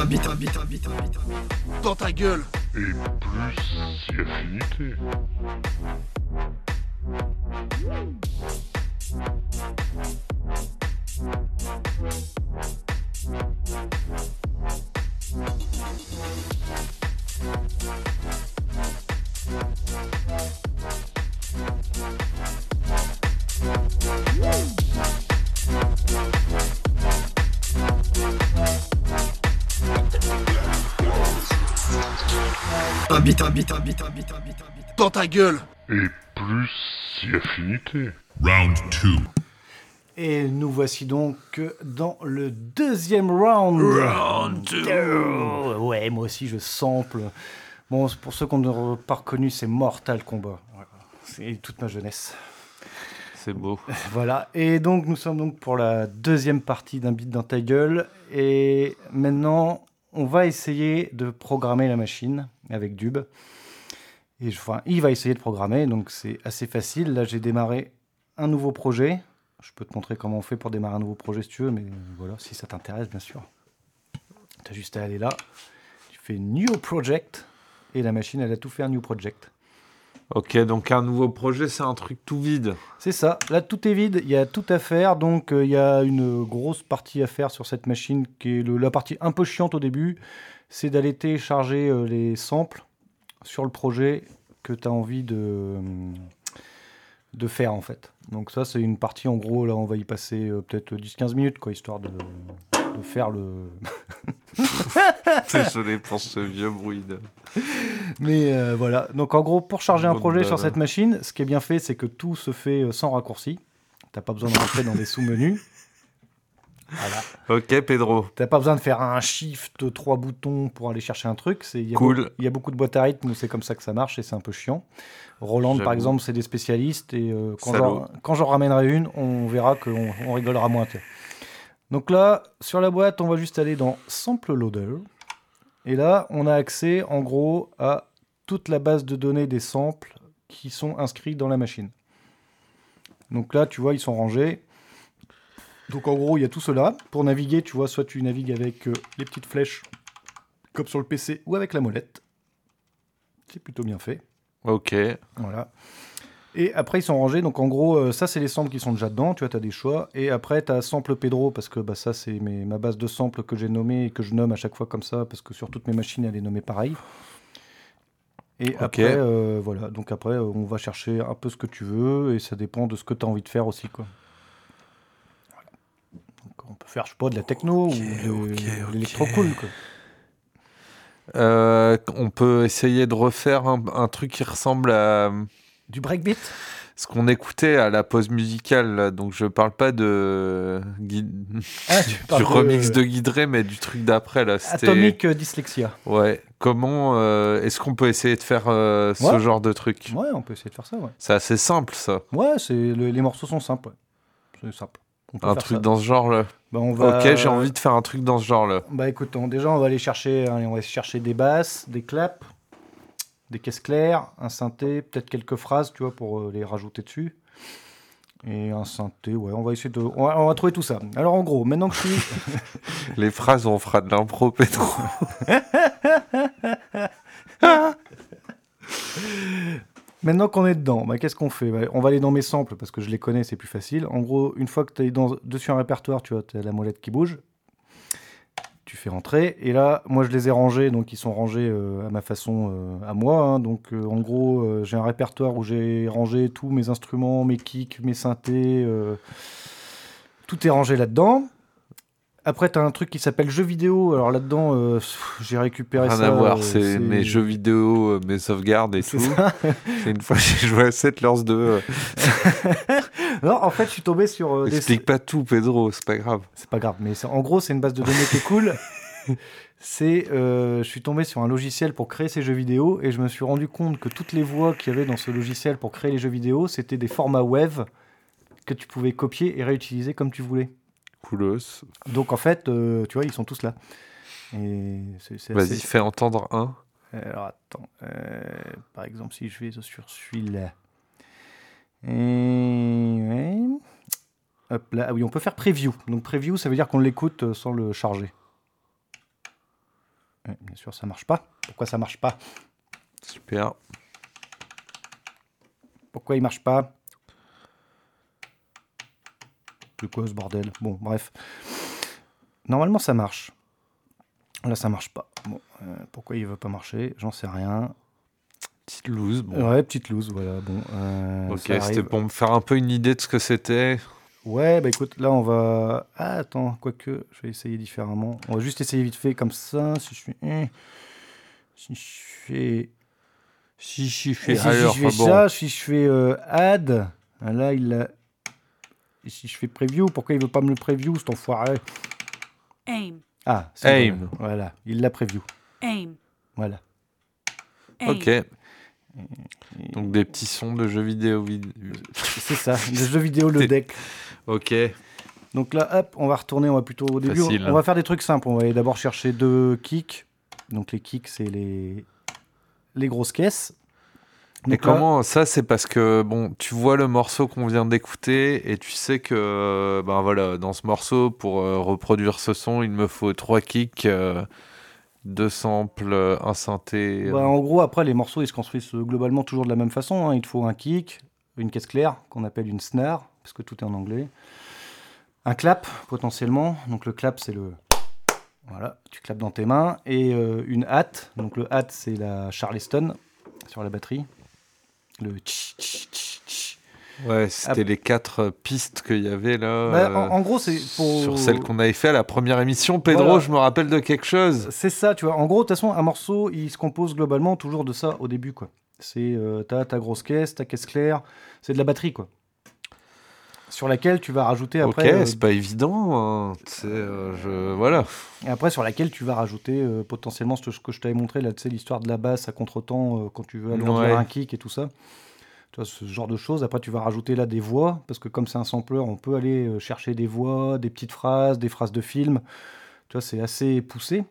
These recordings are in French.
Un bit, un bit, un. Dans ta gueule bit, un bit, un bit, un bit, un bit, un bit. Dans ta gueule Et plus si affinité. Round 2. Et nous voici donc dans le deuxième round. Round two. Oh, ouais, moi aussi je sample. Bon, pour ceux qui n'ont pas reconnu, c'est Mortal Kombat. Voilà. C'est toute ma jeunesse. C'est beau. Voilà. Et donc nous sommes donc pour la deuxième partie d'un beat dans ta gueule. Et maintenant, on va essayer de programmer la machine avec Dub. Et il va essayer de programmer, donc c'est assez facile. Là, j'ai démarré un nouveau projet. Je peux te montrer comment on fait pour démarrer un nouveau projet si tu veux, mais voilà, si ça t'intéresse, bien sûr. Tu as juste à aller là. Tu fais New Project. Et la machine, elle a tout fait New Project. Ok, donc un nouveau projet, c'est un truc tout vide. C'est ça. Là, tout est vide. Il y a tout à faire. Donc, euh, il y a une grosse partie à faire sur cette machine qui est le- la partie un peu chiante au début. C'est d'aller télécharger euh, les samples sur le projet que tu as envie de, de faire, en fait. Donc, ça, c'est une partie, en gros, là, on va y passer euh, peut-être 10-15 minutes, quoi, histoire de, de faire le. Désolé pour ce vieux bruit. De... Mais euh, voilà. Donc, en gros, pour charger un projet sur cette machine, ce qui est bien fait, c'est que tout se fait euh, sans raccourci. T'as pas besoin de rentrer dans des sous-menus. Voilà. Ok, Pedro. T'as pas besoin de faire un shift, trois boutons pour aller chercher un truc. Il y a Cool. beau- Il y a beaucoup de boîtes à rythme où c'est comme ça que ça marche et c'est un peu chiant. Roland, par exemple, c'est des spécialistes et euh, quand, j'en, ramènerai une, on verra qu'on on rigolera moins. Donc là, sur la boîte, on va juste aller dans Sample Loader. Et là, on a accès en gros à toute la base de données des samples qui sont inscrits dans la machine. Donc là, tu vois, ils sont rangés. Donc en gros, il y a tout cela. Pour naviguer, tu vois, soit tu navigues avec euh, les petites flèches comme sur le PC ou avec la molette. C'est plutôt bien fait. Ok. Voilà. Et après, ils sont rangés. Donc en gros, euh, ça, c'est les samples qui sont déjà dedans. Tu vois, tu as des choix. Et après, tu as sample Pedro parce que bah, ça, c'est ma base de samples que j'ai nommée et que je nomme à chaque fois comme ça parce que sur toutes mes machines, elle est nommée pareil. Et après, euh, voilà. Donc après, euh, on va chercher un peu ce que tu veux et ça dépend de ce que tu as envie de faire aussi, quoi. Voilà. Donc on peut faire, je sais pas, de la techno ou de, ok, de ok. l'électro-cool, quoi. Euh, on peut essayer de refaire un, un truc qui ressemble à Du breakbeat? Ce qu'on écoutait à la pause musicale. Donc je parle pas de Ah, du parles de- remix de Guidré, mais du truc d'après là. Atomic euh, Dyslexia. ouais. Comment euh, est-ce qu'on peut essayer de faire euh, ce genre de truc? Ouais, on peut essayer de faire ça, ouais. C'est assez simple ça. Ouais, c'est le- les morceaux sont simples. C'est simple. Un truc ça. dans ce genre là. Bah, on va... Ok, j'ai envie de faire un truc dans ce genre là. Bah écoute, on- déjà on va aller chercher, hein, on va chercher des basses, des claps, des caisses claires, un synthé, peut-être quelques phrases, tu vois, pour euh, les rajouter dessus. Et un synthé, ouais, on va essayer de, on va, on va trouver tout ça. Alors en gros, maintenant que je suis, Les phrases, on fera de l'impro, Pedro. Maintenant qu'on est dedans, bah, qu'est-ce qu'on fait? Bah, On va aller dans mes samples parce que je les connais, c'est plus facile. En gros, une fois que tu es dans, dessus un répertoire, tu vois, tu as la molette qui bouge. Tu fais rentrer. Et là, moi, je les ai rangés, donc ils sont rangés euh, à ma façon, euh, à moi. hein. Donc, euh, en gros, j'ai un répertoire où j'ai rangé tous mes instruments, mes kicks, mes synthés. tout est rangé là-dedans. Après, tu as un truc qui s'appelle jeux vidéo. Alors là-dedans, euh, j'ai récupéré Rien ça. à voir, euh, c'est mes jeux vidéo, euh, mes sauvegardes et C'est tout. ça. C'est une fois que j'ai joué à Settlers 2. euh, Non, en fait, je suis tombé sur euh, des, Explique pas tout, Pedro, c'est pas grave. C'est pas grave, mais en gros, c'est une base de données qui est cool. C'est, euh, je suis tombé sur un logiciel pour créer ces jeux vidéo et je me suis rendu compte que toutes les voix qu'il y avait dans ce logiciel pour créer les jeux vidéo, c'était des formats web que tu pouvais copier et réutiliser comme tu voulais. Coolos. Donc en fait, euh, tu vois, ils sont tous là. Vas-y, fais entendre un. Alors attends, euh, par exemple, si je vais sur celui-là. Et ouais. Hop là, ah oui, on peut faire preview. Donc preview, ça veut dire qu'on l'écoute euh, sans le charger. Ouais, bien sûr, ça marche pas. Pourquoi ça marche pas? Super. Pourquoi il marche pas? C'est quoi ce bordel Bon, bref. Normalement, ça marche. Là, ça marche pas. Bon, euh, pourquoi il veut pas marcher? J'en sais rien. Petite loose. Bon. Ouais, petite loose, voilà. Bon, euh, ok, c'était pour me faire un peu une idée de ce que c'était. Ouais, bah écoute, là, on va. Ah, attends, quoique, je vais essayer différemment. On va juste essayer vite fait comme ça. Si je fais. hein, Si je fais. Si, Et fait. si, je fais ça, si je fais euh, add, là il a. Et si je fais preview, pourquoi il veut pas me le preview cet enfoiré? Aim, Ah, c'est Aim. bon, Voilà, il l'a preview. aim, Voilà. aim. Ok. Donc des petits sons de jeux vidéo. vid- C'est ça, le jeu vidéo, le deck. Ok. Donc là, hop, on va retourner, on va plutôt au début. Facile. On va faire des trucs simples. On va aller d'abord chercher deux kicks. Donc les kicks, c'est les les grosses caisses. Et Donc là- comment ça c'est parce que bon tu vois le morceau qu'on vient d'écouter et tu sais que ben voilà dans ce morceau pour euh, reproduire ce son il me faut trois kicks euh, deux samples euh, un synthé Bah, en gros, après, les morceaux, ils se construisent euh, globalement toujours de la même façon. hein. Il te faut un kick, une caisse claire, qu'on appelle une snare, parce que tout est en anglais. Un clap, potentiellement. Donc, le clap, c'est le. Voilà, tu clapes dans tes mains. Et euh, une hat. Donc, le hat, c'est la Charleston sur la batterie. Le tch, tch, tch, tch. ouais c'était les quatre euh, pistes qu'il y avait là Bah, euh, en, en gros, c'est pour. sur celle qu'on avait fait à la première émission Pedro Voilà. je me rappelle de quelque chose C'est ça, tu vois. En gros, de toute façon, un morceau, il se compose globalement toujours de ça au début, quoi. C'est euh, ta grosse caisse, ta caisse claire, c'est de la batterie, quoi. Sur laquelle tu vas rajouter après, ok euh, c'est pas évident hein. Euh, je voilà et après sur laquelle tu vas rajouter euh, potentiellement ce que je t'avais montré là, tu sais, l'histoire de la basse à contre-temps quand tu veux alourdir Ouais. un kick et tout ça. Tu vois, ce genre de choses. Après, tu vas rajouter là des voix, parce que comme c'est un sampler, on peut aller chercher des voix, des petites phrases, des phrases de film. Tu vois, c'est assez poussé.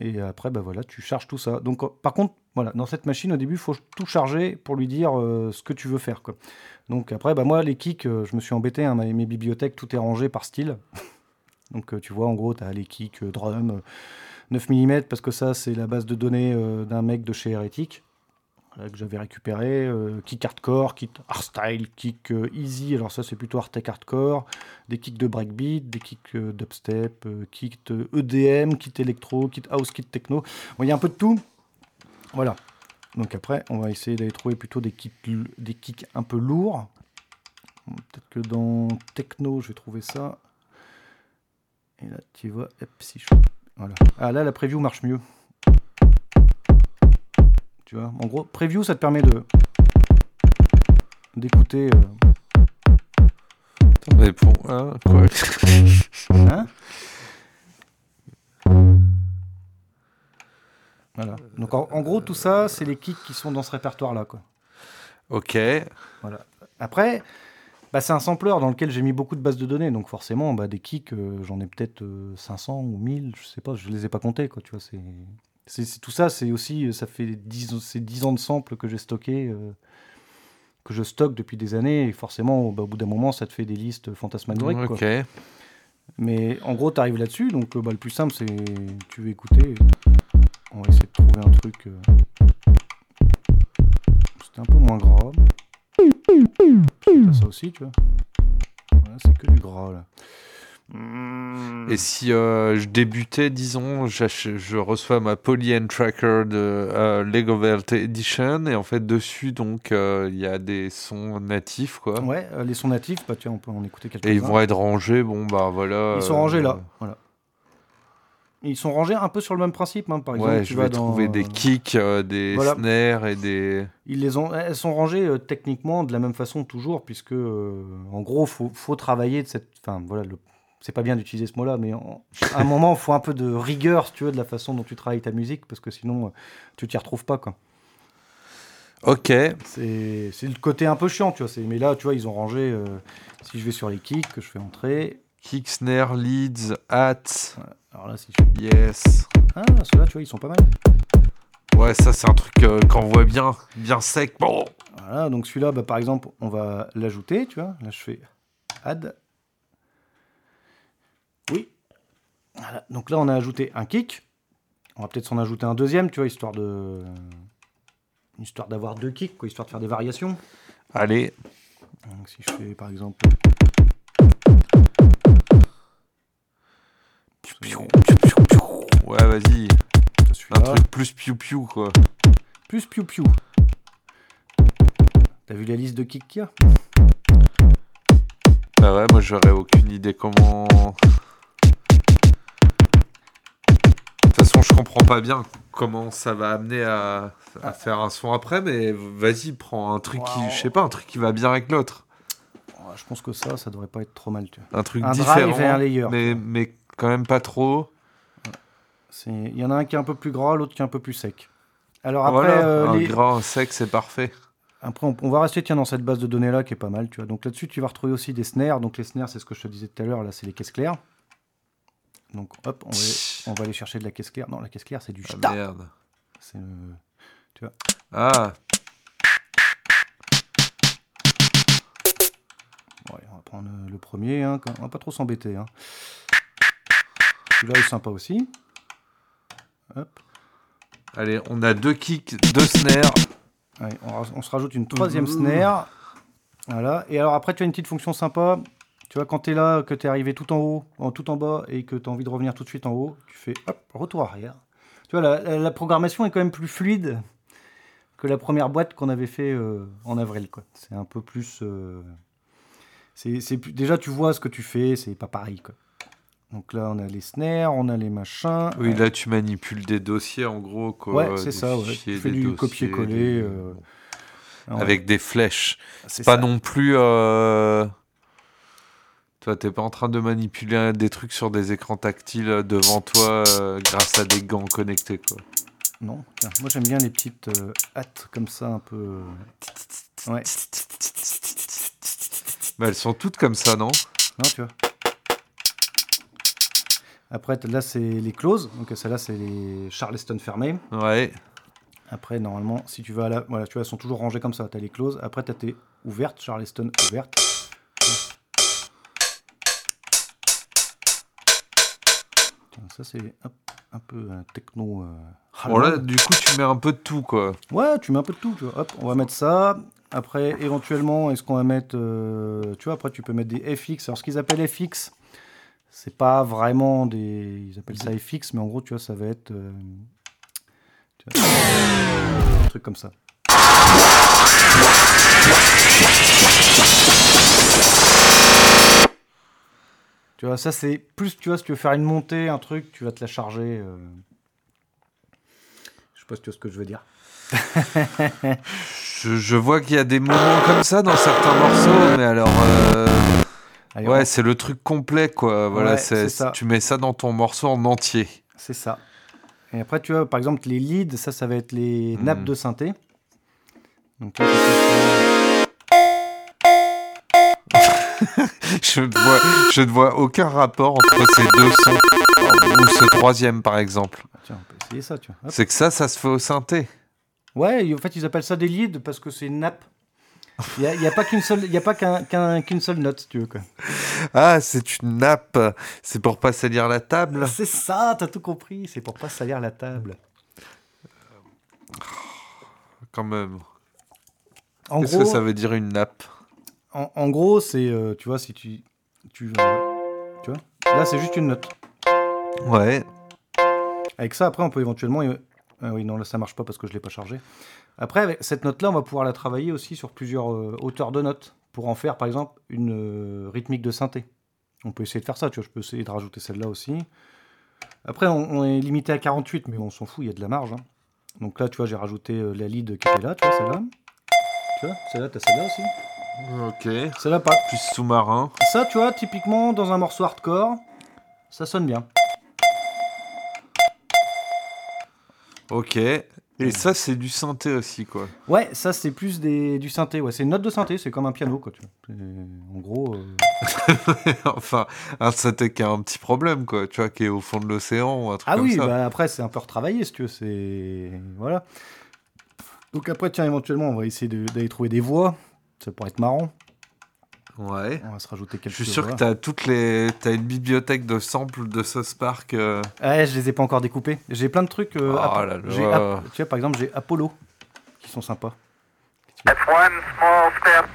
Et après, bah voilà, tu charges tout ça. Donc, par contre, voilà, dans cette machine, au début, il faut tout charger pour lui dire euh, ce que tu veux faire. Donc après, bah moi, les kicks, euh, je me suis embêté. hein, mes, bibliothèques, tout est rangé par style. Donc, euh, tu vois, en gros, tu as les kicks drum, euh, 9 mm, parce que ça, c'est la base de données d'un mec de chez Heretic. Que j'avais récupéré, euh, kick hardcore, kick hardstyle, kick euh, easy, alors ça c'est plutôt hardtech hardcore, des kicks de breakbeat, des kicks euh, dubstep, euh, kicks de EDM, kit électro, kit house, kit techno. Il y a un peu de tout. Voilà. Donc après, on va essayer d'aller trouver plutôt des kicks, des kicks un peu lourds. Peut-être que dans techno, je vais trouver ça. Et là, tu vois, hop, si je... Voilà. Ah là, la preview marche mieux. Tu vois, en gros, preview, ça te permet de d'écouter. euh, mais pour hein, quoi Hein Voilà. Donc en, en gros, tout ça, c'est les kicks qui sont dans ce répertoire-là. quoi. ok Après, bah, c'est un sampler dans lequel j'ai mis beaucoup de bases de données. Donc forcément, bah, des kicks, euh, j'en ai peut-être euh, 500 ou 1000, je sais pas, je les ai pas comptés. Quoi, tu vois, c'est, c'est, tout ça, c'est aussi, ça fait 10, c'est 10 ans de samples que j'ai stocké, euh, que je stocke depuis des années. Et forcément, bah, au bout d'un moment, ça te fait des listes fantasmagoriques. quoi. Mais en gros, tu arrives là-dessus, donc euh, bah, le plus simple, c'est tu veux écouter. On va essayer de trouver un truc. euh, C'était un peu moins gras. Ça aussi, tu vois. Voilà, c'est que du gras là. Et si euh, je débutais, disons, je reçois ma Poly Tracker de euh, Lego Velt Edition et en fait dessus donc euh, il y a des sons natifs quoi. Ouais, euh, les sons natifs, bah, tiens, on peut en écouter quelques-uns. Et ils vont être rangés, bon bah voilà. Ils sont rangés là. Voilà. Ils sont rangés un peu sur le même principe. hein. Par exemple, Ouais, tu je vas vais dans, trouver des kicks, des voilà. snares et des. Ils les ont, elles sont rangées techniquement de la même façon toujours, puisque en gros, faut, faut travailler de cette. Enfin, voilà, le- c'est pas bien d'utiliser ce mot-là, mais à un moment, il faut un peu de rigueur, si tu veux, de la façon dont tu travailles ta musique, parce que sinon, euh, tu t'y retrouves pas, quoi. Ok. C'est le côté un peu chiant, tu vois. Mais là, tu vois, ils ont rangé. euh, si je vais sur les kicks, que je fais entrer. Kick, snare, leads, hats, Alors là, si je... yes. Ah, ceux-là, tu vois, ils sont pas mal. Ouais, ça c'est un truc euh, qu'on voit bien, bien sec. Bon. Voilà, donc celui-là, bah, par exemple, on va l'ajouter, tu vois. Là, je fais add. Oui. Voilà, donc là, on a ajouté un kick. On va peut-être s'en ajouter un deuxième, tu vois, histoire de. Histoire d'avoir deux kicks, quoi, histoire de faire des variations. Allez, Donc, si je fais par exemple. Ouais, vas-y. Un truc plus piou piou quoi. Plus piou piou. T'as vu la liste de kicks qu'il y a? Bah ouais, moi j'aurais aucune idée comment. Façon, je comprends pas bien comment ça va amener à, à faire un son après, mais vas-y, prends un truc qui, je sais pas, un truc qui va bien avec l'autre. Je pense que ça, ça devrait pas être trop mal, tu vois. Un truc Un drive différent, et un layer. mais, mais quand même pas trop. Il y en a un qui est un peu plus gras, l'autre qui est un peu plus sec. Alors après, voilà, euh, un les- gras, un sec, c'est parfait. Après, on, on va rester tiens, dans cette base de données là qui est pas mal, tu vois. Donc là-dessus, tu vas retrouver aussi des snares. Donc les snares, c'est ce que je te disais tout à l'heure. Là, c'est les caisses claires. Donc hop, on va, on va aller chercher de la caisse claire. Non, la caisse claire, c'est du Ah, merde. C'est, euh, Ah, ouais, on va prendre le premier. Hein, on va pas trop s'embêter. Hein. Celui-là est sympa aussi. Hop. allez, on a deux kicks, deux snares. Allez, on, se rajoute une troisième snare. Voilà. Et alors après, tu as une petite fonction sympa. Tu vois, quand tu es là, que tu es arrivé tout en haut, en, tout en bas, et que tu as envie de revenir tout de suite en haut, tu fais hop, retour arrière. Tu vois, la, la- la programmation est quand même plus fluide que la première boîte qu'on avait fait euh, en avril. C'est un peu plus. euh, c'est, c'est déjà, tu vois ce que tu fais, c'est pas pareil. Quoi. Donc là, on a les snares, on a les machins. Oui, là tu manipules des dossiers en gros. Quoi, Ouais, c'est ça, ouais. fichiers, Tu fais du dossiers, copier-coller, des- euh. Avec des flèches. C'est pas ça. non plus. Toi, t'es pas en train de manipuler des trucs sur des écrans tactiles devant toi euh, grâce à des gants connectés, quoi. Non, tiens, moi j'aime bien les petites euh, hâtes comme ça, un peu. euh, Ouais, Mais elles sont toutes comme ça, non? Non, tu vois. Après, là c'est les closes, donc celles-là c'est les Charleston fermés. Ouais. Après, normalement, si tu vas à la. Voilà, tu vois, elles sont toujours rangées comme ça. Tu as les closes. Après, tu as tes ouvertes, Charleston ouvertes. Ça c'est un peu un techno. euh, Bon, là, du coup, tu mets un peu de tout, quoi. Ouais, tu mets un peu de tout, tu vois. Hop, on va mettre ça. Après, éventuellement, est-ce qu'on va mettre. euh, tu vois, après, tu peux mettre des FX. Alors, ce qu'ils appellent FX, c'est pas vraiment des. Ils appellent ça FX, mais en gros, tu vois, ça va être. euh, tu vois, un truc comme ça. Tu vois, ça, c'est plus, tu vois, si tu veux faire une montée, un truc, tu vas te la charger. euh. Je sais pas si tu vois ce que je veux dire. Je, je vois qu'il y a des moments comme ça dans certains morceaux, mais alors. euh, Allez, Ouais, on- c'est le truc complet, quoi. Voilà, Ouais, c'est, c'est ça. tu mets ça dans ton morceau en entier. C'est ça. Et après, tu vois, par exemple, les leads, ça, ça va être les Mhm. nappes de synthé. Donc, là, c'est Je ne vois, je ne vois aucun rapport entre ces deux sons. Ou ce troisième, par exemple. plus- Tiens, on peut essayer ça, tu vois. C'est que ça, ça se fait au synthé. Ouais, en fait, ils appellent ça des leads parce que c'est une nappe. Il n'y a, pas qu'une seule, y a pas qu'un- qu'un- qu'une seule note, si tu veux. Quoi. Ah, c'est une nappe. C'est pour pas salir la table. C'est ça, t'as tout compris. C'est pour pas salir la table. Quand même. En Qu'est-ce gros, que ça veut dire une nappe? En, en gros, c'est, euh, tu vois, si tu, tu, tu vois, là, c'est juste une note. Ouais. Avec ça, après, on peut éventuellement. ah oui, non, là, ça marche pas parce que je l'ai pas chargé. Après, avec cette note-là, on va pouvoir la travailler aussi sur plusieurs euh, hauteurs de notes pour en faire, par exemple, une euh, rythmique de synthé. On peut essayer de faire ça, tu vois. Je peux essayer de rajouter celle-là aussi. Après, on, on est limité à 48, mais on s'en fout, il y a de la marge. hein. Donc là, tu vois, j'ai rajouté euh, la lead qui était là, tu vois, celle-là. Tu vois, celle-là, t'as celle-là aussi. Ok. Celle-là, pas. Plus sous-marin. Ça, tu vois, typiquement, dans un morceau hardcore, ça sonne bien. Ok. Et ça, c'est du synthé aussi, quoi. Ouais, ça c'est plus des, du synthé. Ouais, c'est une note de synthé, c'est comme un piano, quoi. Tu vois. C'est- En gros, euh, enfin, un synthé qui a un petit problème, quoi. Tu vois, qui est au fond de l'océan ou un truc ah comme oui, ça. bah après c'est un peu retravaillé, si tu veux. C'est voilà. Donc après, tiens, éventuellement, on va essayer d'aller trouver des voix. Ça pourrait être marrant. Ouais. On va se rajouter quelques. Je suis sûr que t'as toutes les, t'as une bibliothèque de samples de South Park. euh, Ouais, je les ai pas encore découpés. J'ai plein de trucs. euh, Oh là là. Tu vois, par exemple, j'ai Apollo, qui sont sympas. That's one small step.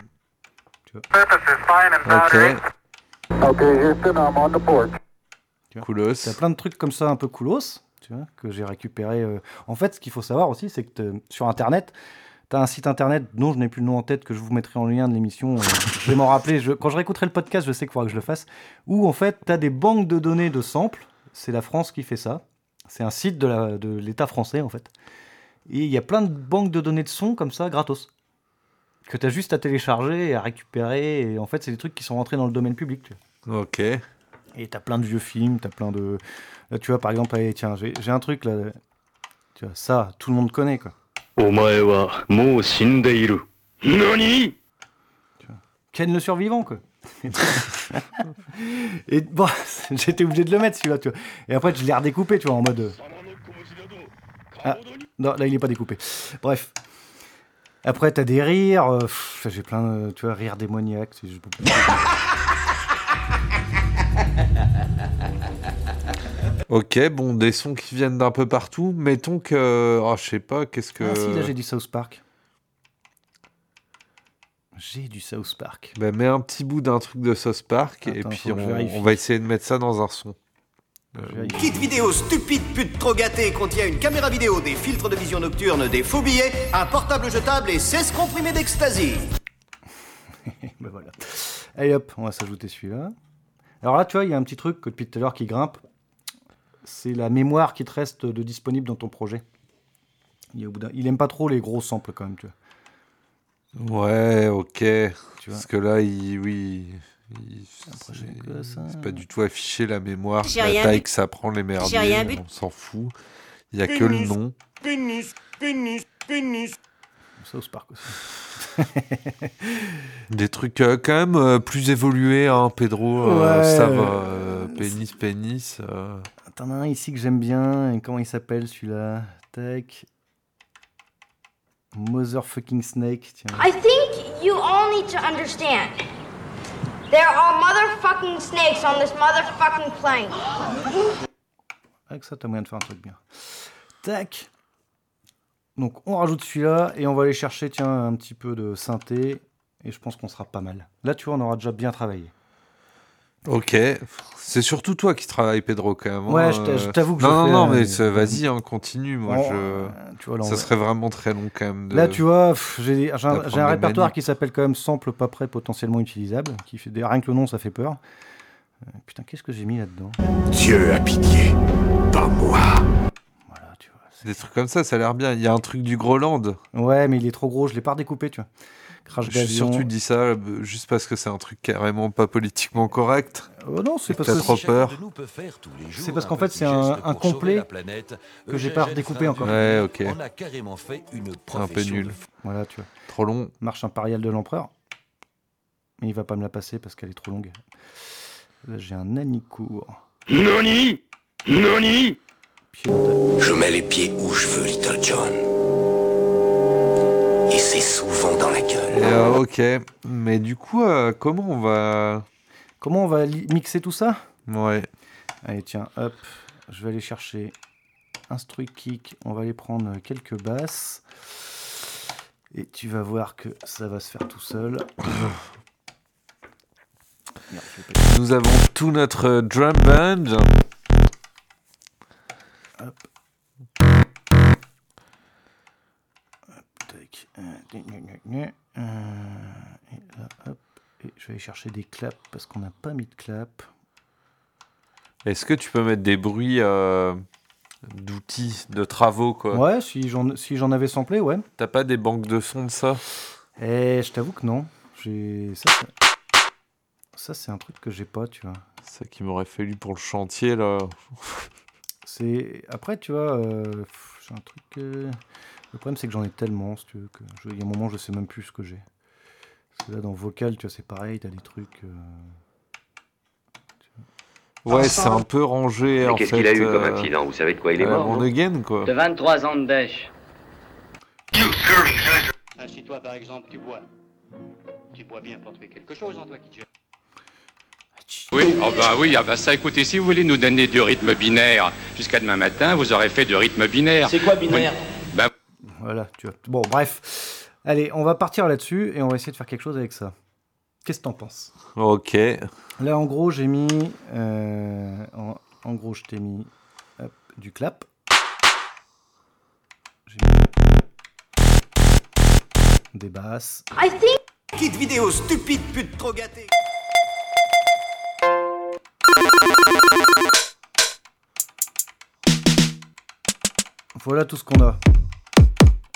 Tu vois. Surface is fine and boundary. Ok. Okay, Houston, I'm on the porch. Coolos. T'as plein de trucs comme ça un peu coolos, tu vois, que j'ai récupéré. euh. En fait, ce qu'il faut savoir aussi, c'est que t'es- sur Internet, tu as un site Internet? Dont je n'ai plus le nom en tête, que je vous mettrai en lien de l'émission. euh, je vais m'en rappeler. Je- Quand je réécouterai le podcast, je sais qu'il faudra que je le fasse. Où en fait, tu as des banques de données de samples. C'est la France qui fait ça. C'est un site de l'État français, en fait. Et il y a plein de banques de données de sons comme ça, gratos. Que tu as juste à télécharger et à récupérer. Et en fait, c'est des trucs qui sont rentrés dans le domaine public. tu vois. Ok. Et t'as plein de vieux films, t'as plein de. Là, tu vois, par exemple, allez, tiens, j'ai j'ai un truc là. Tu vois, ça, tout le monde connaît, quoi. お前はもう死んでいる。何 Ken le survivant, quoi. et bon, j'étais obligé de le mettre, celui-là, tu vois. Et après, je l'ai redécoupé, tu vois, en mode. euh, Ah, non, là, il est pas découpé. Bref. Après, t'as des rires. euh, pff, J'ai plein de. Tu vois, rires démoniaques. Ok, bon, des sons qui viennent d'un peu partout. Mettons que. Oh, je sais pas, qu'est-ce que. Ah, si, là, j'ai du South Park. J'ai du South Park. Bah, mets un petit bout d'un truc de South Park et puis on, va essayer de mettre ça dans un son. Euh. Kit vidéo stupide pute trop gâté contient une caméra vidéo, des filtres de vision nocturne, des faux billets, un portable jetable et 16 comprimés d'ecstasy. Ben voilà. Allez hop, on va s'ajouter celui-là. Alors là, tu vois, il y a un petit truc que depuis tout à l'heure qui grimpe. C'est la mémoire qui te reste de disponible dans ton projet. Il, au bout il aime pas trop les gros samples quand même, tu vois. Ouais, ok. Tu vois. Parce que là, il, oui, il- projet c'est ça. pas du tout affiché la mémoire, J'ai la rien taille vu. que ça prend les merdiers, J'ai rien vu. on s'en fout. Il y a que le nom. South Park aussi. Des trucs euh, quand même euh, plus évolués, hein, Pedro. euh, Ouais, ça va. euh, pénis, pénis. T'en as un ici que j'aime bien. Et comment il s'appelle celui-là? Tac. Motherfucking Snake. Tiens. I think you all need to understand. There are motherfucking snakes on this motherfucking plane. Avec ça, t'as moyen de faire un truc bien. Tac. Donc, on rajoute celui-là et on va aller chercher, tiens, un petit peu de synthé. Et je pense qu'on sera pas mal. Là, tu vois, on aura déjà bien travaillé. Ok. C'est surtout toi qui travailles, Pedro, quand même. Ouais, hein, je euh. je t'avoue que Non, je non, fais, non, euh, mais vas-y, hein, continue. Moi, On- je. tu vois, là, Ça serait vraiment très long, quand même. De... Là, tu vois, j'ai un, répertoire qui s'appelle quand même sample pas prêt potentiellement utilisable. Qui fait. Rien que le nom, ça fait peur. Euh, putain, qu'est-ce que j'ai mis là-dedans? Dieu a pitié, pas moi. Voilà, tu vois. c'est- Des trucs comme ça, ça a l'air bien. Il y a un truc du Groland. Ouais, mais il est trop gros, je l'ai pas redécoupé, tu vois. Crash Je suis d'avion. sûr que tu dis ça euh, juste parce que c'est un truc carrément pas politiquement correct. Euh, non, c'est parce T'as que trop peur. C'est parce qu'en fait, c'est un- un complet que j'ai pas redécoupé encore. Ouais, ok. On a carrément fait une Un peu nul. Voilà, tu vois. Trop long. Marche impériale de l'empereur. Mais il va pas me la passer parce qu'elle est trop longue. Là, j'ai un 何 Pied dans ta- Je mets les pieds où je veux, Little John. Et c'est souvent dans gueule. Euh, ok. Mais du coup, euh, comment on va. Comment on va mixer tout ça? Ouais. Allez, tiens, hop. Je vais aller chercher instru kick. On va aller prendre quelques basses. Et tu vas voir que ça va se faire tout seul. Merde, Nous avons tout notre drum band. Vais chercher des claps parce qu'on n'a pas mis de clap. Est-ce que tu peux mettre des bruits euh, d'outils, de travaux, quoi? Ouais, si j'en si avais samplé, ouais. T'as pas des banques de sons de ça? Eh, je t'avoue que non. J'ai ça. c'est- Ça, c'est un truc que j'ai pas, tu vois. Ça qui m'aurait fallu pour le chantier, là. C'est après, tu vois, euh, j'ai un truc. euh, Le problème, c'est que j'en ai tellement, si tu veux, que je- il y a un moment, je sais même plus ce que j'ai. Là, dans vocal, tu vois, c'est pareil, t'as des trucs. euh, Ouais, c'est un peu rangé, en Qu'est-ce fait. qu'il a eu comme euh, accident Vous savez de quoi il est euh, mort on again, quoi. De 23 ans de dèche. You dirty Assis-toi par exemple, tu bois. Tu bois bien pour trouver quelque chose, en toi qui te Oui, oh bah oui, ah bah ça, écoutez, si vous voulez nous donner du rythme binaire jusqu'à demain matin, vous aurez fait du rythme binaire. C'est quoi binaire? Oui. Bah, Voilà, tu vois. Bon, bref. Allez, on va partir là-dessus et on va essayer de faire quelque chose avec ça. Qu'est-ce que t'en penses? Ok. Là, en gros, j'ai mis. euh, en, en gros, je t'ai mis hop, du clap. J'ai mis des basses. I think Petite vidéo stupide, pute trop gâtée. Voilà tout ce qu'on a.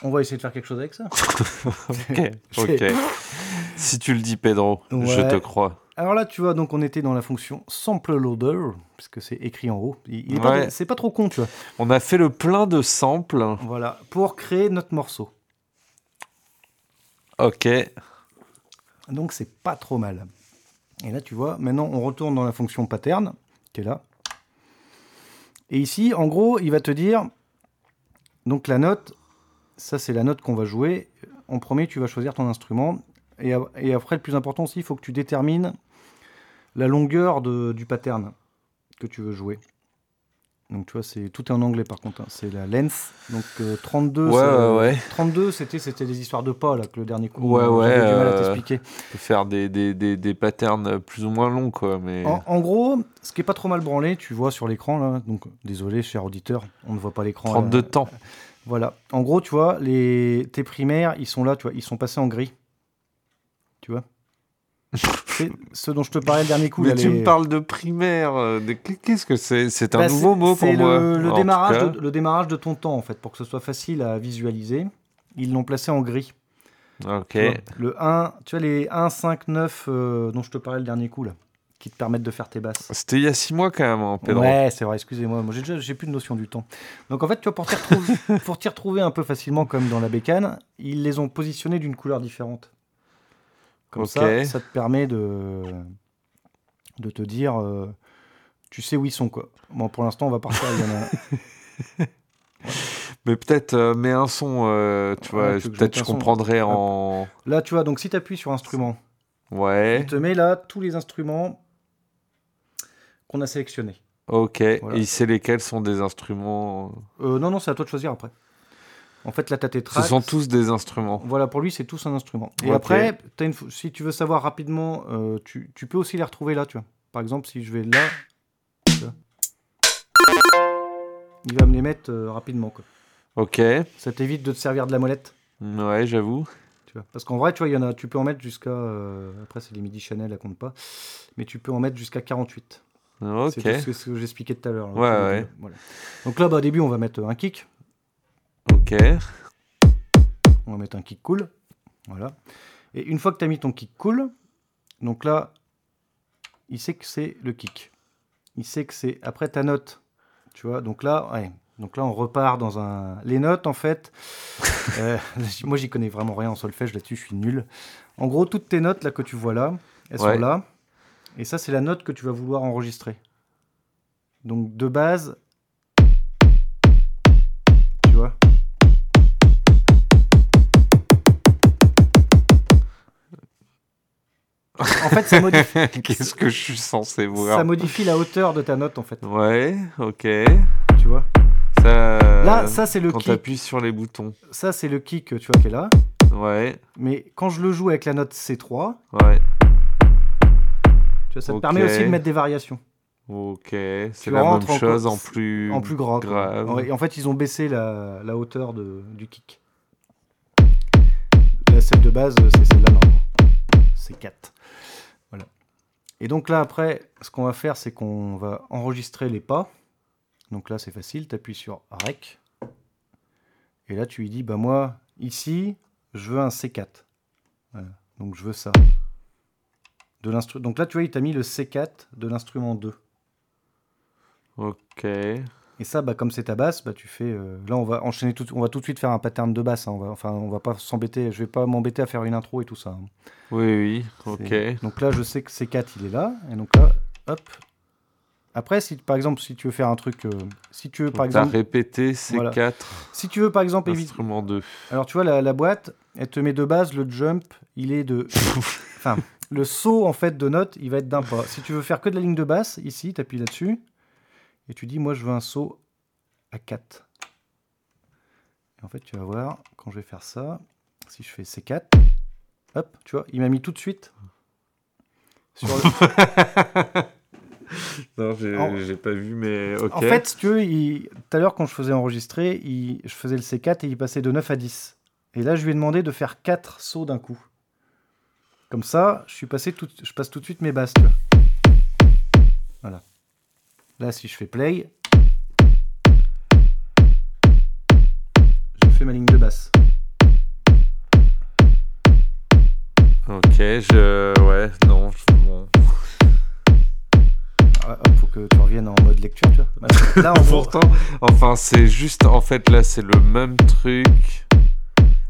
On va essayer de faire quelque chose avec ça. Ok. Si tu le dis, Pedro, je te crois. Alors là, tu vois, donc on était dans la fonction sample loader, puisque c'est écrit en haut. Il, il est pas- Ouais. c'est pas trop con, tu vois. On a fait le plein de samples. Voilà, pour créer notre morceau. Ok. Donc c'est pas trop mal. Et là, tu vois, maintenant on retourne dans la fonction pattern, qui est là. Et ici, en gros, il va te dire, donc la note, ça c'est la note qu'on va jouer. En premier, tu vas choisir ton instrument. Et, après, le plus important aussi, il faut que tu détermines la longueur de- du pattern que tu veux jouer. Donc tu vois, c'est tout est en anglais par contre. hein. C'est la length. Donc euh, 32, Ouais, ouais, ouais. 32, c'était c'était des histoires de pas là que le dernier coup. Ouais, ouais. du mal à euh, t'expliquer. faire des, des, des, des patterns plus ou moins longs, quoi. Mais... En, en gros, ce qui est pas trop mal branlé, tu vois sur l'écran là. Donc désolé, cher auditeur, on ne voit pas l'écran. 32 euh, temps. Voilà. En gros, tu vois, les tes primaires, ils sont là, tu vois, ils sont passés en gris. Tu vois. c'est ce dont je te parlais le dernier coup. Mais là, tu les- me parles de primaire. euh, de- Qu'est-ce que c'est? C'est un Bah, nouveau mot pour c'est moi. Le, le démarrage de, le démarrage de ton temps, en fait, pour que ce soit facile à visualiser. Ils l'ont placé en gris. Ok. Tu vois, le 1, tu vois, les 1, 5, 9 euh, dont je te parlais le dernier coup, là, qui te permettent de faire tes basses. C'était il y a 6 mois quand même, hein, Pedro. Ouais, c'est vrai, excusez-moi. Moi, j'ai déjà- j'ai plus de notion du temps. Donc, en fait, tu vois, pour t'y retrouver, un peu facilement, comme dans la bécane, ils les ont positionnés d'une couleur différente. Comme ça, ça te permet de, de te dire, euh, tu sais où ils sont, quoi. Bon, pour l'instant, on va partir. il y en a- Mais peut-être euh, mets un son, euh, tu vois, Ouais, peut-être je comprendrais en. Là, tu vois, donc si tu appuies sur instrument, Ouais. il te met là tous les instruments qu'on a sélectionnés. Ok. Voilà. Et il sait lesquels sont des instruments. Euh, non, non, c'est à toi de choisir après. En fait, as tes Ce sont tous des instruments. Voilà, pour lui, c'est tous un instrument. Et après, une si tu veux savoir rapidement, euh, tu, tu peux aussi les retrouver là, tu vois. Par exemple, si je vais là, il va me les mettre euh, rapidement. Quoi. Ok. Ça t'évite de te servir de la molette. Ouais, j'avoue. Parce qu'en vrai, tu vois, il y en a, tu peux en mettre jusqu'à. euh, après, c'est les MIDI Chanel, elle compte pas. Mais tu peux en mettre jusqu'à 48. Ok. C'est ce que, ce que j'expliquais tout à l'heure. Ouais, ouais. voilà. Donc là, bah, au début, on va mettre un kick. Ok. On va mettre un kick cool. Voilà. Et une fois que tu as mis ton kick cool, donc là, il sait que c'est le kick. Il sait que c'est après ta note. Tu vois, donc là, ouais. Donc là, on repart dans un. Les notes, en fait, euh, moi, j'y connais vraiment rien en solfège là-dessus, je suis nul. En gros, toutes tes notes là que tu vois là, elles Ouais. sont là. Et ça, c'est la note que tu vas vouloir enregistrer. Donc de base, tu vois. En fait, ça modifie, Qu'est-ce que je suis censé voir ça modifie la hauteur de ta note, en fait. Ouais, ok. Tu vois. Ça... Là, ça, c'est le Quand kick. t'appuies sur les boutons. Ça, c'est le kick, tu vois, qui est là. Ouais, Mais quand je le joue avec la note C3, ouais. Tu vois, ça te permet aussi de mettre des variations. Ok. C'est la même en chose co- en plus, En plus grave. Ouais, Et en fait, ils ont baissé la, la hauteur de, du kick. La celle de base, c'est celle-là normalement. C'est 4. Voilà. Et donc là, après, ce qu'on va faire, c'est qu'on va enregistrer les pas. Donc là, c'est facile. Tu appuies sur Rec. Et là, tu lui dis, bah moi, ici, je veux un C4. Voilà. Donc je veux ça. De Donc là, tu vois, il t'a mis le C4 de l'instrument 2. Ok. Et ça, bah, comme c'est ta basse, bah, tu fais. euh, là, on va enchaîner tout. On va tout de suite faire un pattern de basse. hein, on va, enfin, on va pas s'embêter. Je vais pas m'embêter à faire une intro et tout ça. hein. Oui, oui, C'est- ok. Donc là, je sais que C4 il est là. Et donc là, hop, Après, si par exemple, si tu veux faire un truc, euh, si tu veux par exemple, Voilà. quatre si tu veux par exemple éviter, instruments 2. alors tu vois la, la boîte, elle te met de base le jump, il est de, enfin le saut en fait de notes, il va être d'un pas. Si tu veux faire que de la ligne de basse, ici, tu appuies là-dessus et tu dis moi je veux un saut à 4. Et en fait, tu vas voir quand je vais faire ça, si je fais C4, hop, tu vois, il m'a mis tout de suite sur le, Non, j'ai En- pas vu, mais ok. En fait, si tu veux, il- tout à l'heure, quand je faisais enregistrer, il- je faisais le C4 et il passait de 9 à 10. Et là, je lui ai demandé de faire 4 sauts d'un coup. Comme ça, je, suis passé tout, je passe tout de suite mes basses. Voilà. Là, si je fais play, je fais ma ligne de basse. Ok, je. Ouais, non, je- bon. Ah, hop, faut que tu reviennes en mode lecture, tu vois. Là, en gros, Pourtant, enfin, c'est juste. En fait, là, c'est le même truc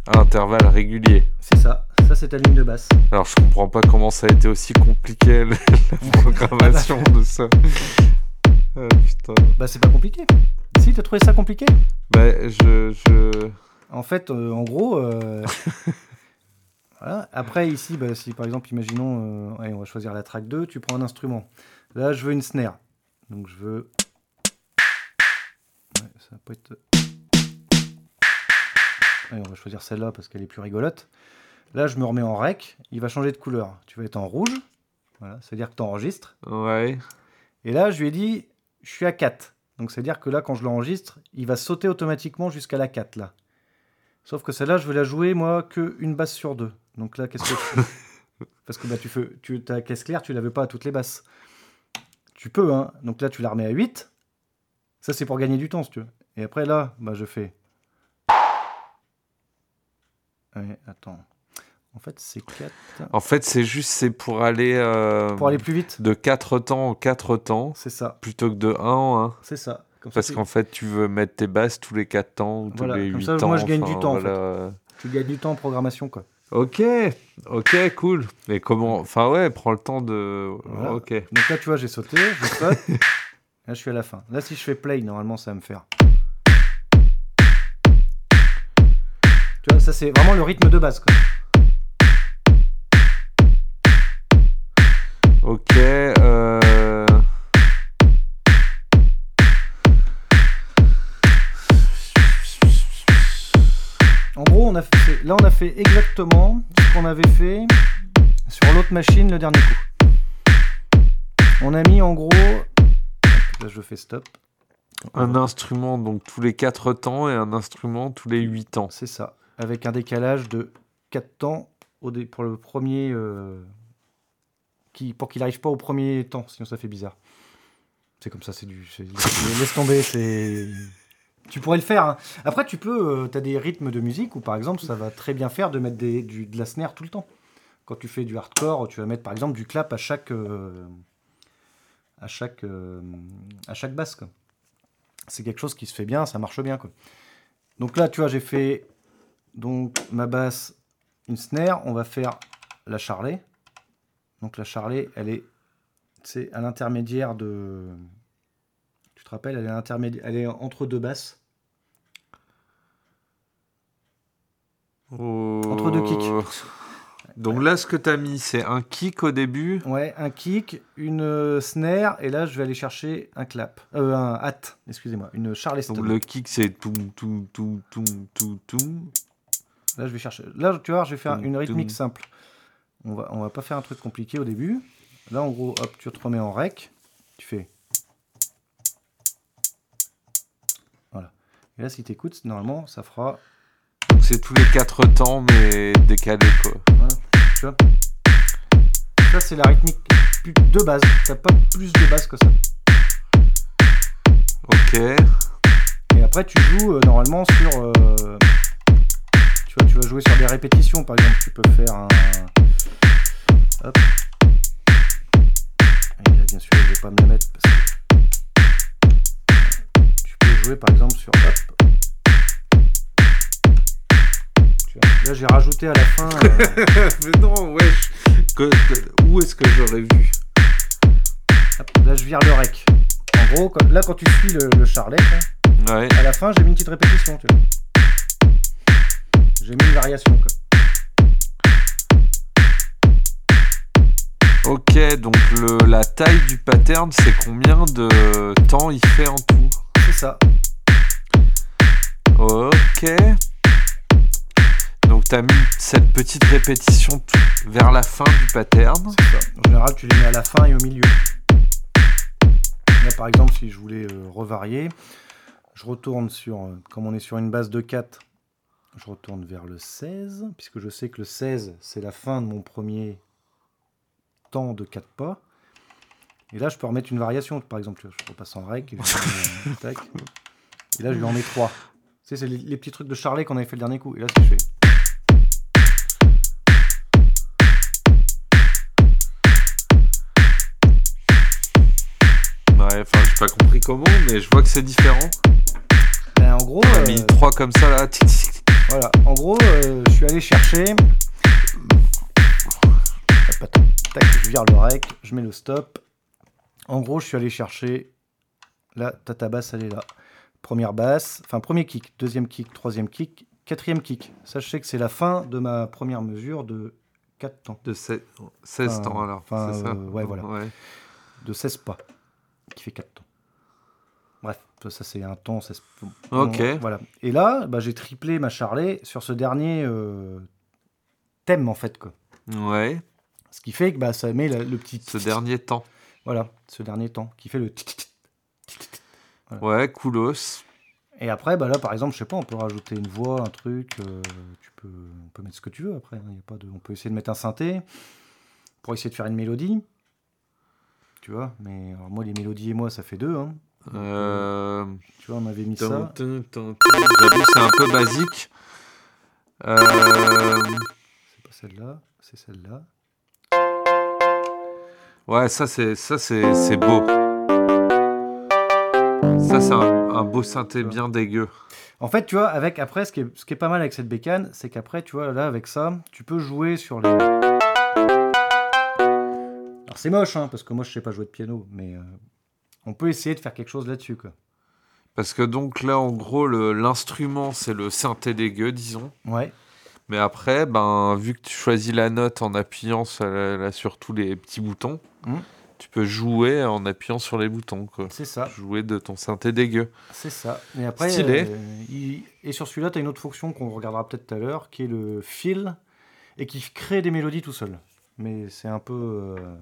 à intervalles réguliers. c'est ça. Ça, c'est ta ligne de basse. Alors, je comprends pas comment ça a été aussi compliqué la programmation de ça. Ah, putain. Bah, c'est pas compliqué. Si, t'as trouvé ça compliqué Bah, je. je... En fait, euh, en gros, euh, voilà. Après, ici, bah, si par exemple, imaginons, euh, allez, on va choisir la track 2, tu prends un instrument. Là, je veux une snare. Donc, je veux. Ouais, ça peut être. Allez, on va choisir celle-là parce qu'elle est plus rigolote. Là, je me remets en rec. Il va changer de couleur. Tu vas être en rouge. Voilà, c'est-à-dire que tu enregistres. Ouais. Et là, je lui ai dit, je suis à 4. Donc, c'est-à-dire que là, quand je l'enregistre, il va sauter automatiquement jusqu'à la 4, là. Sauf que celle-là, je vais la jouer, moi, que une basse sur deux. Donc là, qu'est-ce que tu fais? Parce que bah, tu fais, tu, ta caisse claire, tu l'avais pas à toutes les basses. Tu peux, hein. Donc là, tu la remets à 8. Ça, c'est pour gagner du temps, si tu veux. Et après, là, bah, je fais... Ouais, attends. En fait, c'est 4... En fait, c'est juste c'est pour aller. euh, Pour aller plus vite. De 4 temps en 4 temps C'est ça. plutôt que de 1 en 1. C'est ça. Comme Parce qu'en fait, tu veux mettre tes basses tous les 4 temps ou tous Voilà, les comme 8 ça, temps. moi, je gagne du temps, en fait. tu gagnes du temps en programmation, quoi. Ok, ok, cool. Mais comment Enfin, ouais, prends le temps de. Voilà. Ok. Donc là, tu vois, j'ai sauté, je saute. là, je suis à la fin. Là, si je fais play, normalement, ça va me faire. Tu vois, ça, c'est vraiment le rythme de base. Quoi. Ok. Euh... En gros, on a fait, là, on a fait exactement ce qu'on avait fait sur l'autre machine le dernier coup. On a mis en gros. Là, je fais stop. Un instrument donc tous les 4 temps et un instrument tous les 8 temps. C'est ça. Avec un décalage de 4 temps au dé- pour le premier. euh, pour qu'il n'arrive pas au premier temps, sinon ça fait bizarre. C'est comme ça, c'est du. Laisse tomber, c'est. Tu pourrais le faire. hein. Après, tu peux. tu as des rythmes de musique où, par exemple, ça va très bien faire de mettre du, de la snare tout le temps. Quand tu fais du hardcore, tu vas mettre, par exemple, du clap à chaque. euh, à chaque. euh, à chaque basse. C'est quelque chose qui se fait bien, ça marche bien. Donc là, tu vois, j'ai fait donc ma basse, une snare. On va faire la charlet. Donc la charlet, elle est, c'est à l'intermédiaire de. Tu te rappelles, elle est, à l'intermédiaire- elle est entre deux basses. Entre deux kicks. Oh. Donc là, ce que tu as mis, c'est un kick au début. Ouais, un kick, une snare, et là je vais aller chercher un clap, euh, un hat, excusez-moi, une charleston. Donc le kick, c'est tout, tout, tout, tout, tout, tout. Là, je vais chercher. Là, tu vois, je vais faire une rythmique simple. On va, on va pas faire un truc compliqué au début. Là, en gros, hop, tu te remets en rec. Tu fais. Voilà. Et là, si tu écoutes, normalement, ça fera. C'est tous les 4 temps, mais décalé quoi. Voilà. Tu vois? Ça, c'est la rythmique de base. T'as pas plus de base que ça. Ok. Et après, tu joues euh, normalement sur. euh, tu vois, tu vas jouer sur des répétitions, par exemple. Tu peux faire un. Hop. Et là, bien sûr, je vais pas me la mettre parce que. Tu peux jouer par exemple sur. Hop. Là, j'ai rajouté à la fin. euh, mais non, wesh. Que- que- où est-ce que j'aurais vu? là, je vire le rec. En gros, quand- là, quand tu suis le, le charlet, Ouais. à la fin, j'ai mis une petite répétition. tu vois. J'ai mis une variation. Quoi. Ok, donc le, la taille du pattern, c'est combien de temps il fait en tout? C'est ça. Ok. Donc tu as mis cette petite répétition vers la fin du pattern. C'est ça. En général, tu les mets à la fin et au milieu. Là, par exemple, si je voulais euh, revarier, je retourne sur, euh, comme on est sur une base de 4, je retourne vers le 16, puisque je sais que le 16, c'est la fin de mon premier temps de 4 pas. Et là, je peux remettre une variation. Par exemple, je repasse en rec. Et, là, je lui en mets 3. Tu sais, c'est les, petits trucs de Charlet qu'on avait fait le dernier coup. Et là, ce que je fais. Ouais, enfin, j'ai pas compris comment, mais je vois que c'est différent. En gros, euh, mis 3 comme ça là. Voilà, en gros, euh, je suis allé chercher. Tac, je vire le rec, je mets le stop. En gros, je suis allé chercher. Là, t'as ta basse, elle est là. Première basse, enfin premier kick, deuxième kick, troisième kick, quatrième kick. Sais que c'est la fin de ma première mesure de 4 temps. De se- 16 Enfin, temps alors. enfin, c'est ça euh, ouais, voilà. Ouais. De 16 pas, qui fait 4 temps. Ça c'est un temps. 16... Ok. Voilà. Et là, bah, j'ai triplé ma charlet sur ce dernier euh, thème en fait. Quoi. Ouais. Ce qui fait que bah, ça met le, le petit. Ce dernier temps. Voilà, ce dernier temps, qui fait le. Ouais, coolos. Et après, bah là, par exemple, je sais pas, on peut rajouter une voix, un truc. euh, tu peux, on peut mettre ce que tu veux après. hein, y a pas de, on peut essayer de mettre un synthé pour essayer de faire une mélodie. Tu vois, mais alors moi, les mélodies et moi, ça fait deux. Hein. Euh... Tu vois, on avait mis ça. J'avoue, c'est un peu basique. Euh... C'est pas celle-là, c'est celle-là. Ouais, ça c'est ça c'est c'est beau. Ça c'est un, un beau synthé bien dégueu. En fait, tu vois, avec après, ce qui est, ce qui est pas mal avec cette bécane, c'est qu'après, tu vois, là, avec ça, tu peux jouer sur les. Alors, c'est moche, hein, parce que moi, je sais pas jouer de piano, mais euh, on peut essayer de faire quelque chose là-dessus, quoi. Parce que donc là en gros le- l'instrument c'est le synthé dégueu disons. Ouais. Mais après ben vu que tu choisis la note en appuyant sur, tous les petits boutons, Mhm. tu peux jouer en appuyant sur les boutons quoi. C'est ça. Jouer de ton synthé dégueu. C'est ça. Et après, Stylé. euh, il- et sur celui-là, tu as une autre fonction qu'on regardera peut-être tout à l'heure, qui est le fil, et qui crée des mélodies tout seul. Mais c'est un peu. euh,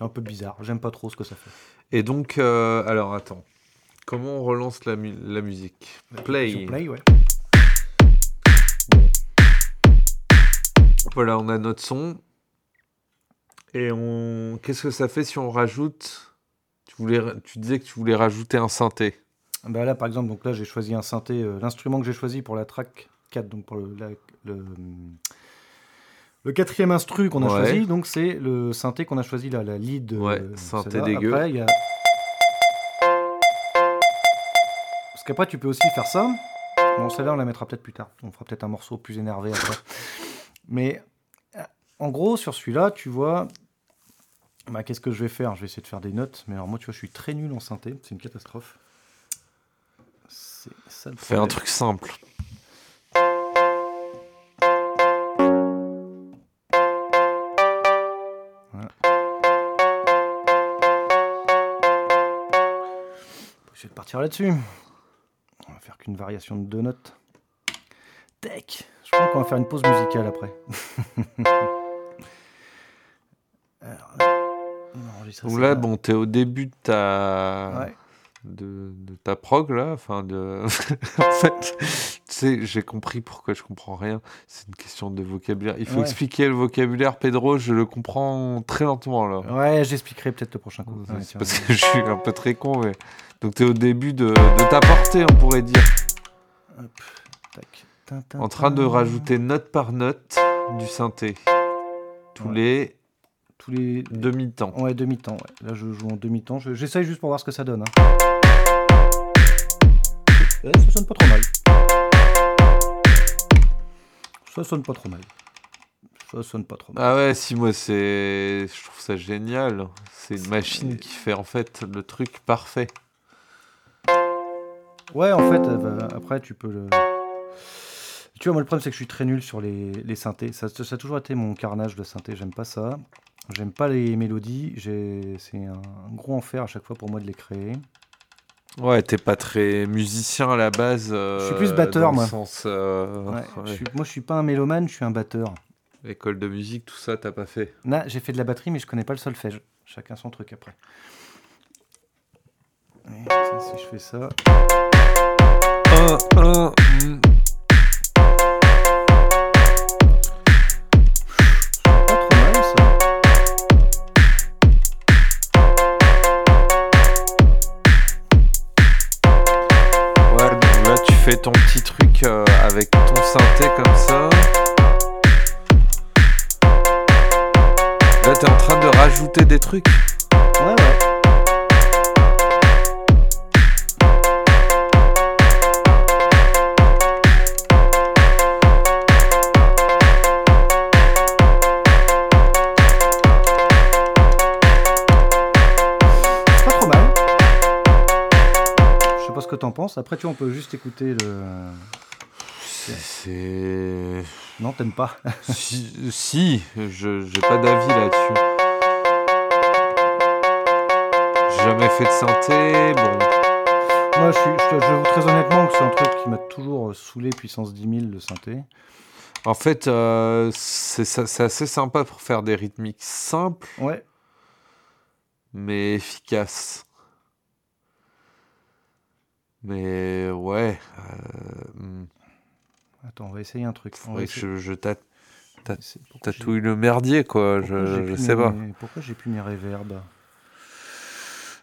un peu bizarre. J'aime pas trop ce que ça fait. Et donc euh, alors attends. Comment on relance la, mu- la musique? Play. Play, ouais. Voilà, on a notre son. Et on qu'est-ce que ça fait si on rajoute tu voulais tu disais que tu voulais rajouter un synthé. Bah là, par exemple, donc là, j'ai choisi un synthé. euh, L'instrument que j'ai choisi pour la track 4, donc pour le, la- le, le quatrième instru qu'on a Ouais. choisi, donc c'est le synthé qu'on a choisi là, la lead. euh, Ouais, synthé dégueu. Après, il y a. Parce qu'après, tu peux aussi faire ça. Bon, celle-là, on la mettra peut-être plus tard. On fera peut-être un morceau plus énervé après. Mais euh, en gros, sur celui-là, tu vois. Bah, qu'est-ce que je vais faire? Je vais essayer de faire des notes. Mais alors, moi, tu vois, je suis très nul en synthé. C'est une catastrophe. C'est ça le Fais un truc simple. Partir là-dessus. On va faire qu'une variation de deux notes. Tac. Je crois qu'on va faire une pause musicale après. Alors, Donc là, bon, t'es au début de ta, Ouais. De, de ta prog là, enfin de. en fait, tu sais, j'ai compris pourquoi je comprends rien. C'est une question de vocabulaire. Il faut Ouais. expliquer le vocabulaire, Pedro. Je le comprends très lentement là. Ouais, j'expliquerai peut-être le prochain coup. Ouais, parce que je suis un peu très con, mais donc t'es au début de, de ta portée, on pourrait dire, Hop, tac. Tin, tin, en train de rajouter note par note du synthé tous Ouais. les tous les demi-temps. Ouais, demi-temps. ouais. Là, je joue en demi-temps. Je- J'essaye juste pour voir ce que ça donne. hein. Ouais, ça sonne pas trop mal. Ça sonne pas trop mal. Ça sonne pas trop mal. Ah ouais, si moi c'est, je trouve ça génial. C'est une machine qui fait en fait le truc parfait. Ouais, en fait, euh, bah, après, tu peux le. Tu vois, moi, le problème, c'est que je suis très nul sur les, les synthés. Ça, ça a toujours été mon carnage de synthé. J'aime pas ça. J'aime pas les mélodies. C'est un gros enfer à chaque fois pour moi de les créer. Ouais, t'es pas très musicien à la base. euh, Je suis plus batteur, moi. sens, euh, Ouais, ouais. je suis- moi, je suis pas un mélomane, je suis un batteur. École de musique, tout ça, t'as pas fait. Là, j'ai fait de la batterie, mais je connais pas le solfège. Chacun son truc après. Et ça, si je fais ça. Un, un, mm. Ton petit truc euh, avec ton synthé comme ça. Là t'es en train de rajouter des trucs. T'en penses. Après, tu vois, on peut juste écouter le. C'est. Non, t'aimes pas. si, si, je j'ai pas d'avis là-dessus. J'ai jamais fait de synthé, bon. Moi, je, suis, je, vous très honnêtement que c'est un truc qui m'a toujours saoulé puissance 10 000 le synthé. En fait, euh, c'est ça- c'est assez sympa pour faire des rythmiques simples, Ouais. mais efficaces. Mais ouais. euh, hmm, Attends, on va essayer un truc. On va essayer- je, je tatouille le merdier, quoi. pourquoi Je, sais pas. Pourquoi j'ai plus mes reverbs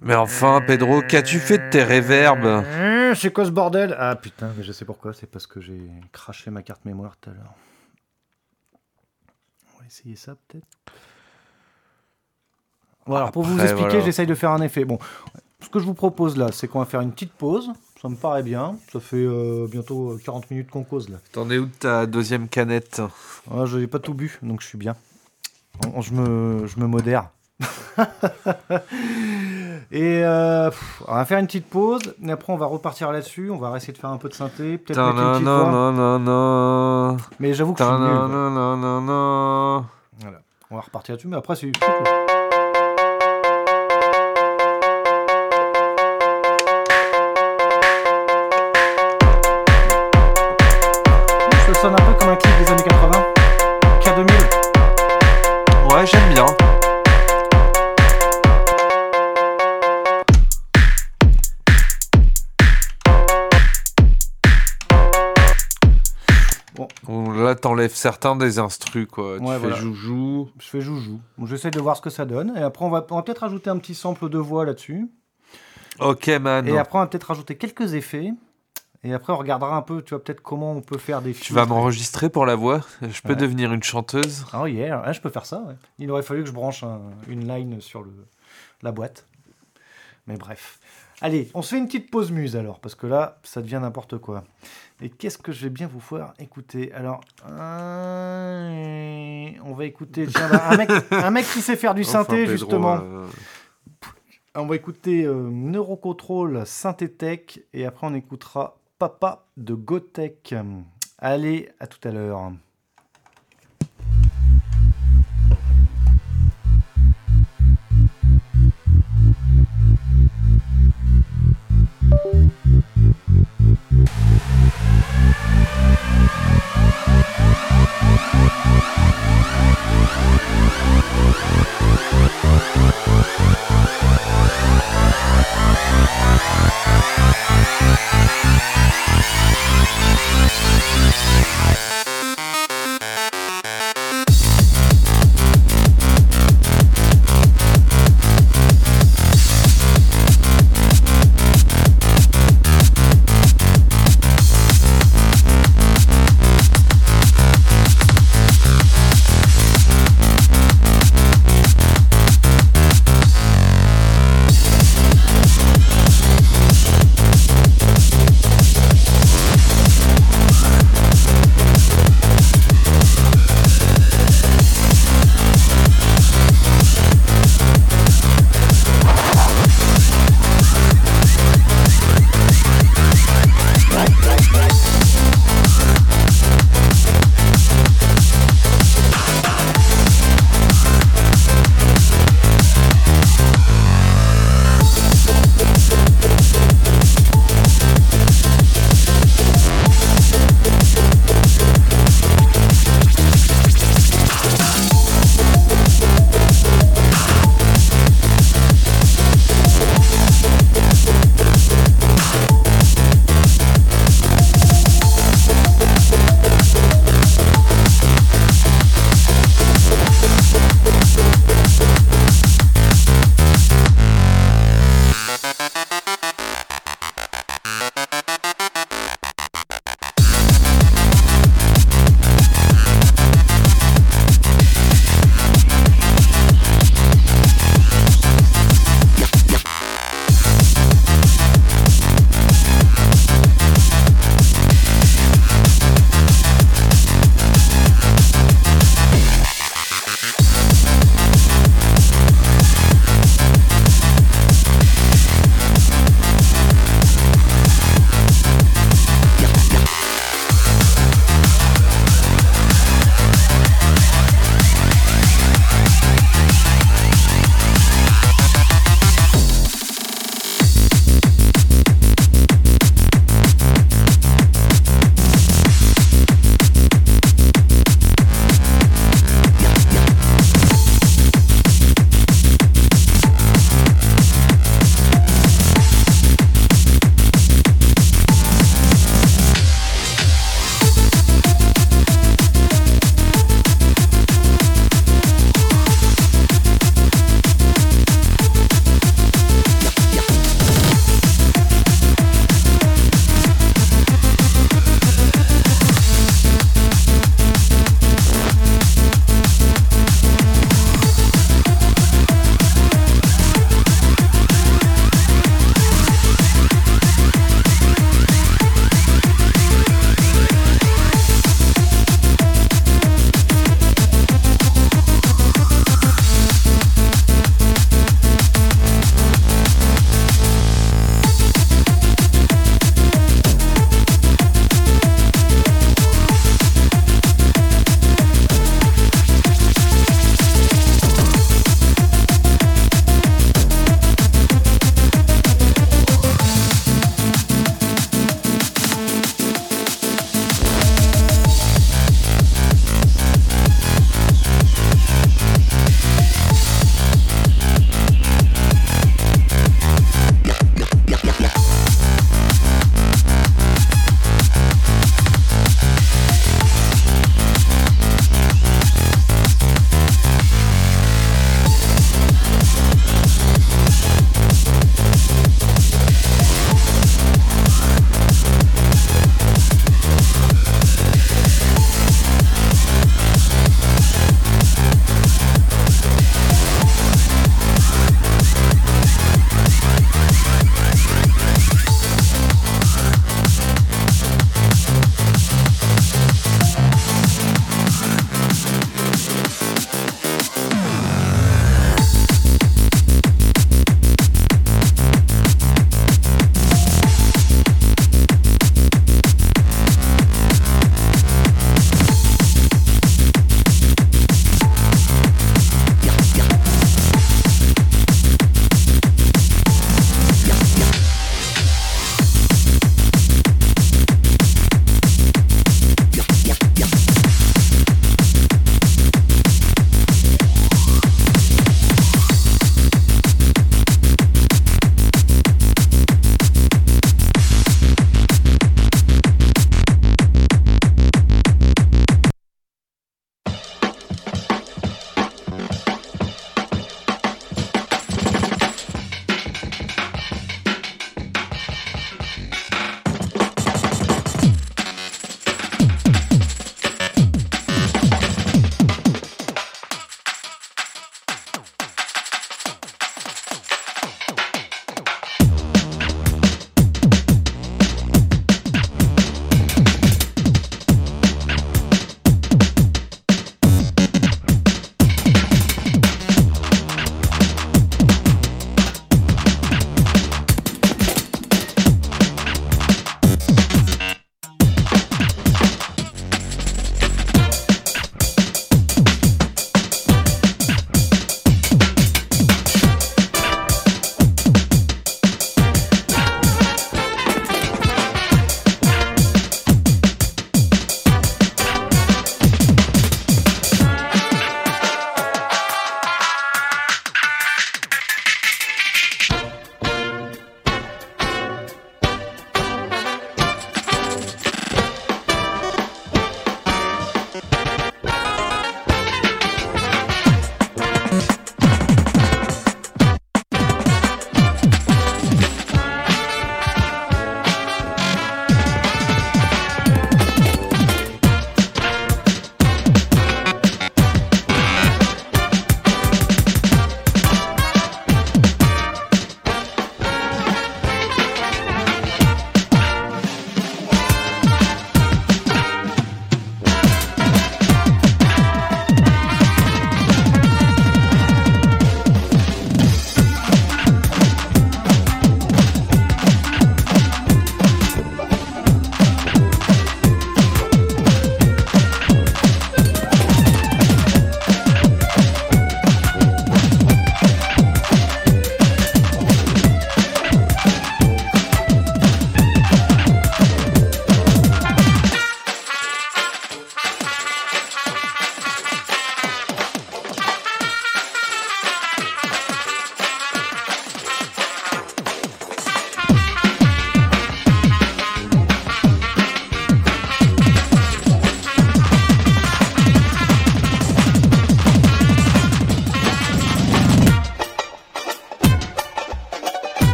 Mais enfin, Pedro, qu'as-tu fait de tes réverbes Euh, C'est quoi ce bordel? Ah putain, mais je sais pourquoi. C'est parce que j'ai craché ma carte mémoire tout à l'heure. On va essayer ça peut-être. Voilà, pour vous Après, expliquer, voilà. j'essaye de faire un effet. Bon, ce que je vous propose là, c'est qu'on va faire une petite pause. Ça me paraît bien. Ça fait euh, bientôt euh, 40 minutes qu'on cause là. T'en es où de ta deuxième canette? Ah, je n'ai pas tout bu, donc je suis bien. On- Je me, je me modère. et euh, pff, on va faire une petite pause. Et après, on va repartir là-dessus. On va essayer de faire un peu de synthé. Peut-être mettre une petite non, non, non. Mais j'avoue que je suis nul. non, non, non, non. Voilà. On va repartir là-dessus. Mais après, c'est. c'est cool. Là, t'enlèves certains des instrus, quoi. tu Ouais, fais voilà. joujou. Je fais joujou. Bon, J'essaie de voir ce que ça donne. Et après, on va, on va peut-être rajouter un petit sample de voix là-dessus. Ok, man. Et après, on va peut-être rajouter quelques effets. Et après, on regardera un peu, tu vois, peut-être comment on peut faire des Tu vas m'enregistrer pour la voix Je peux Ouais. devenir une chanteuse Oh yeah, ouais, je peux faire ça. ouais. Il aurait fallu que je branche un- une line sur le, la boîte. Mais bref. Allez, on se fait une petite pause muse alors, parce que là, ça devient n'importe quoi. Et qu'est-ce que je vais bien vous faire écouter? Alors, euh, on va écouter tiens, bah, un, mec, un mec qui sait faire du synthé, justement. euh, On va écouter euh, Neurocontrol Synthétech et après on écoutera Papa de Gotech. Allez, à tout à l'heure.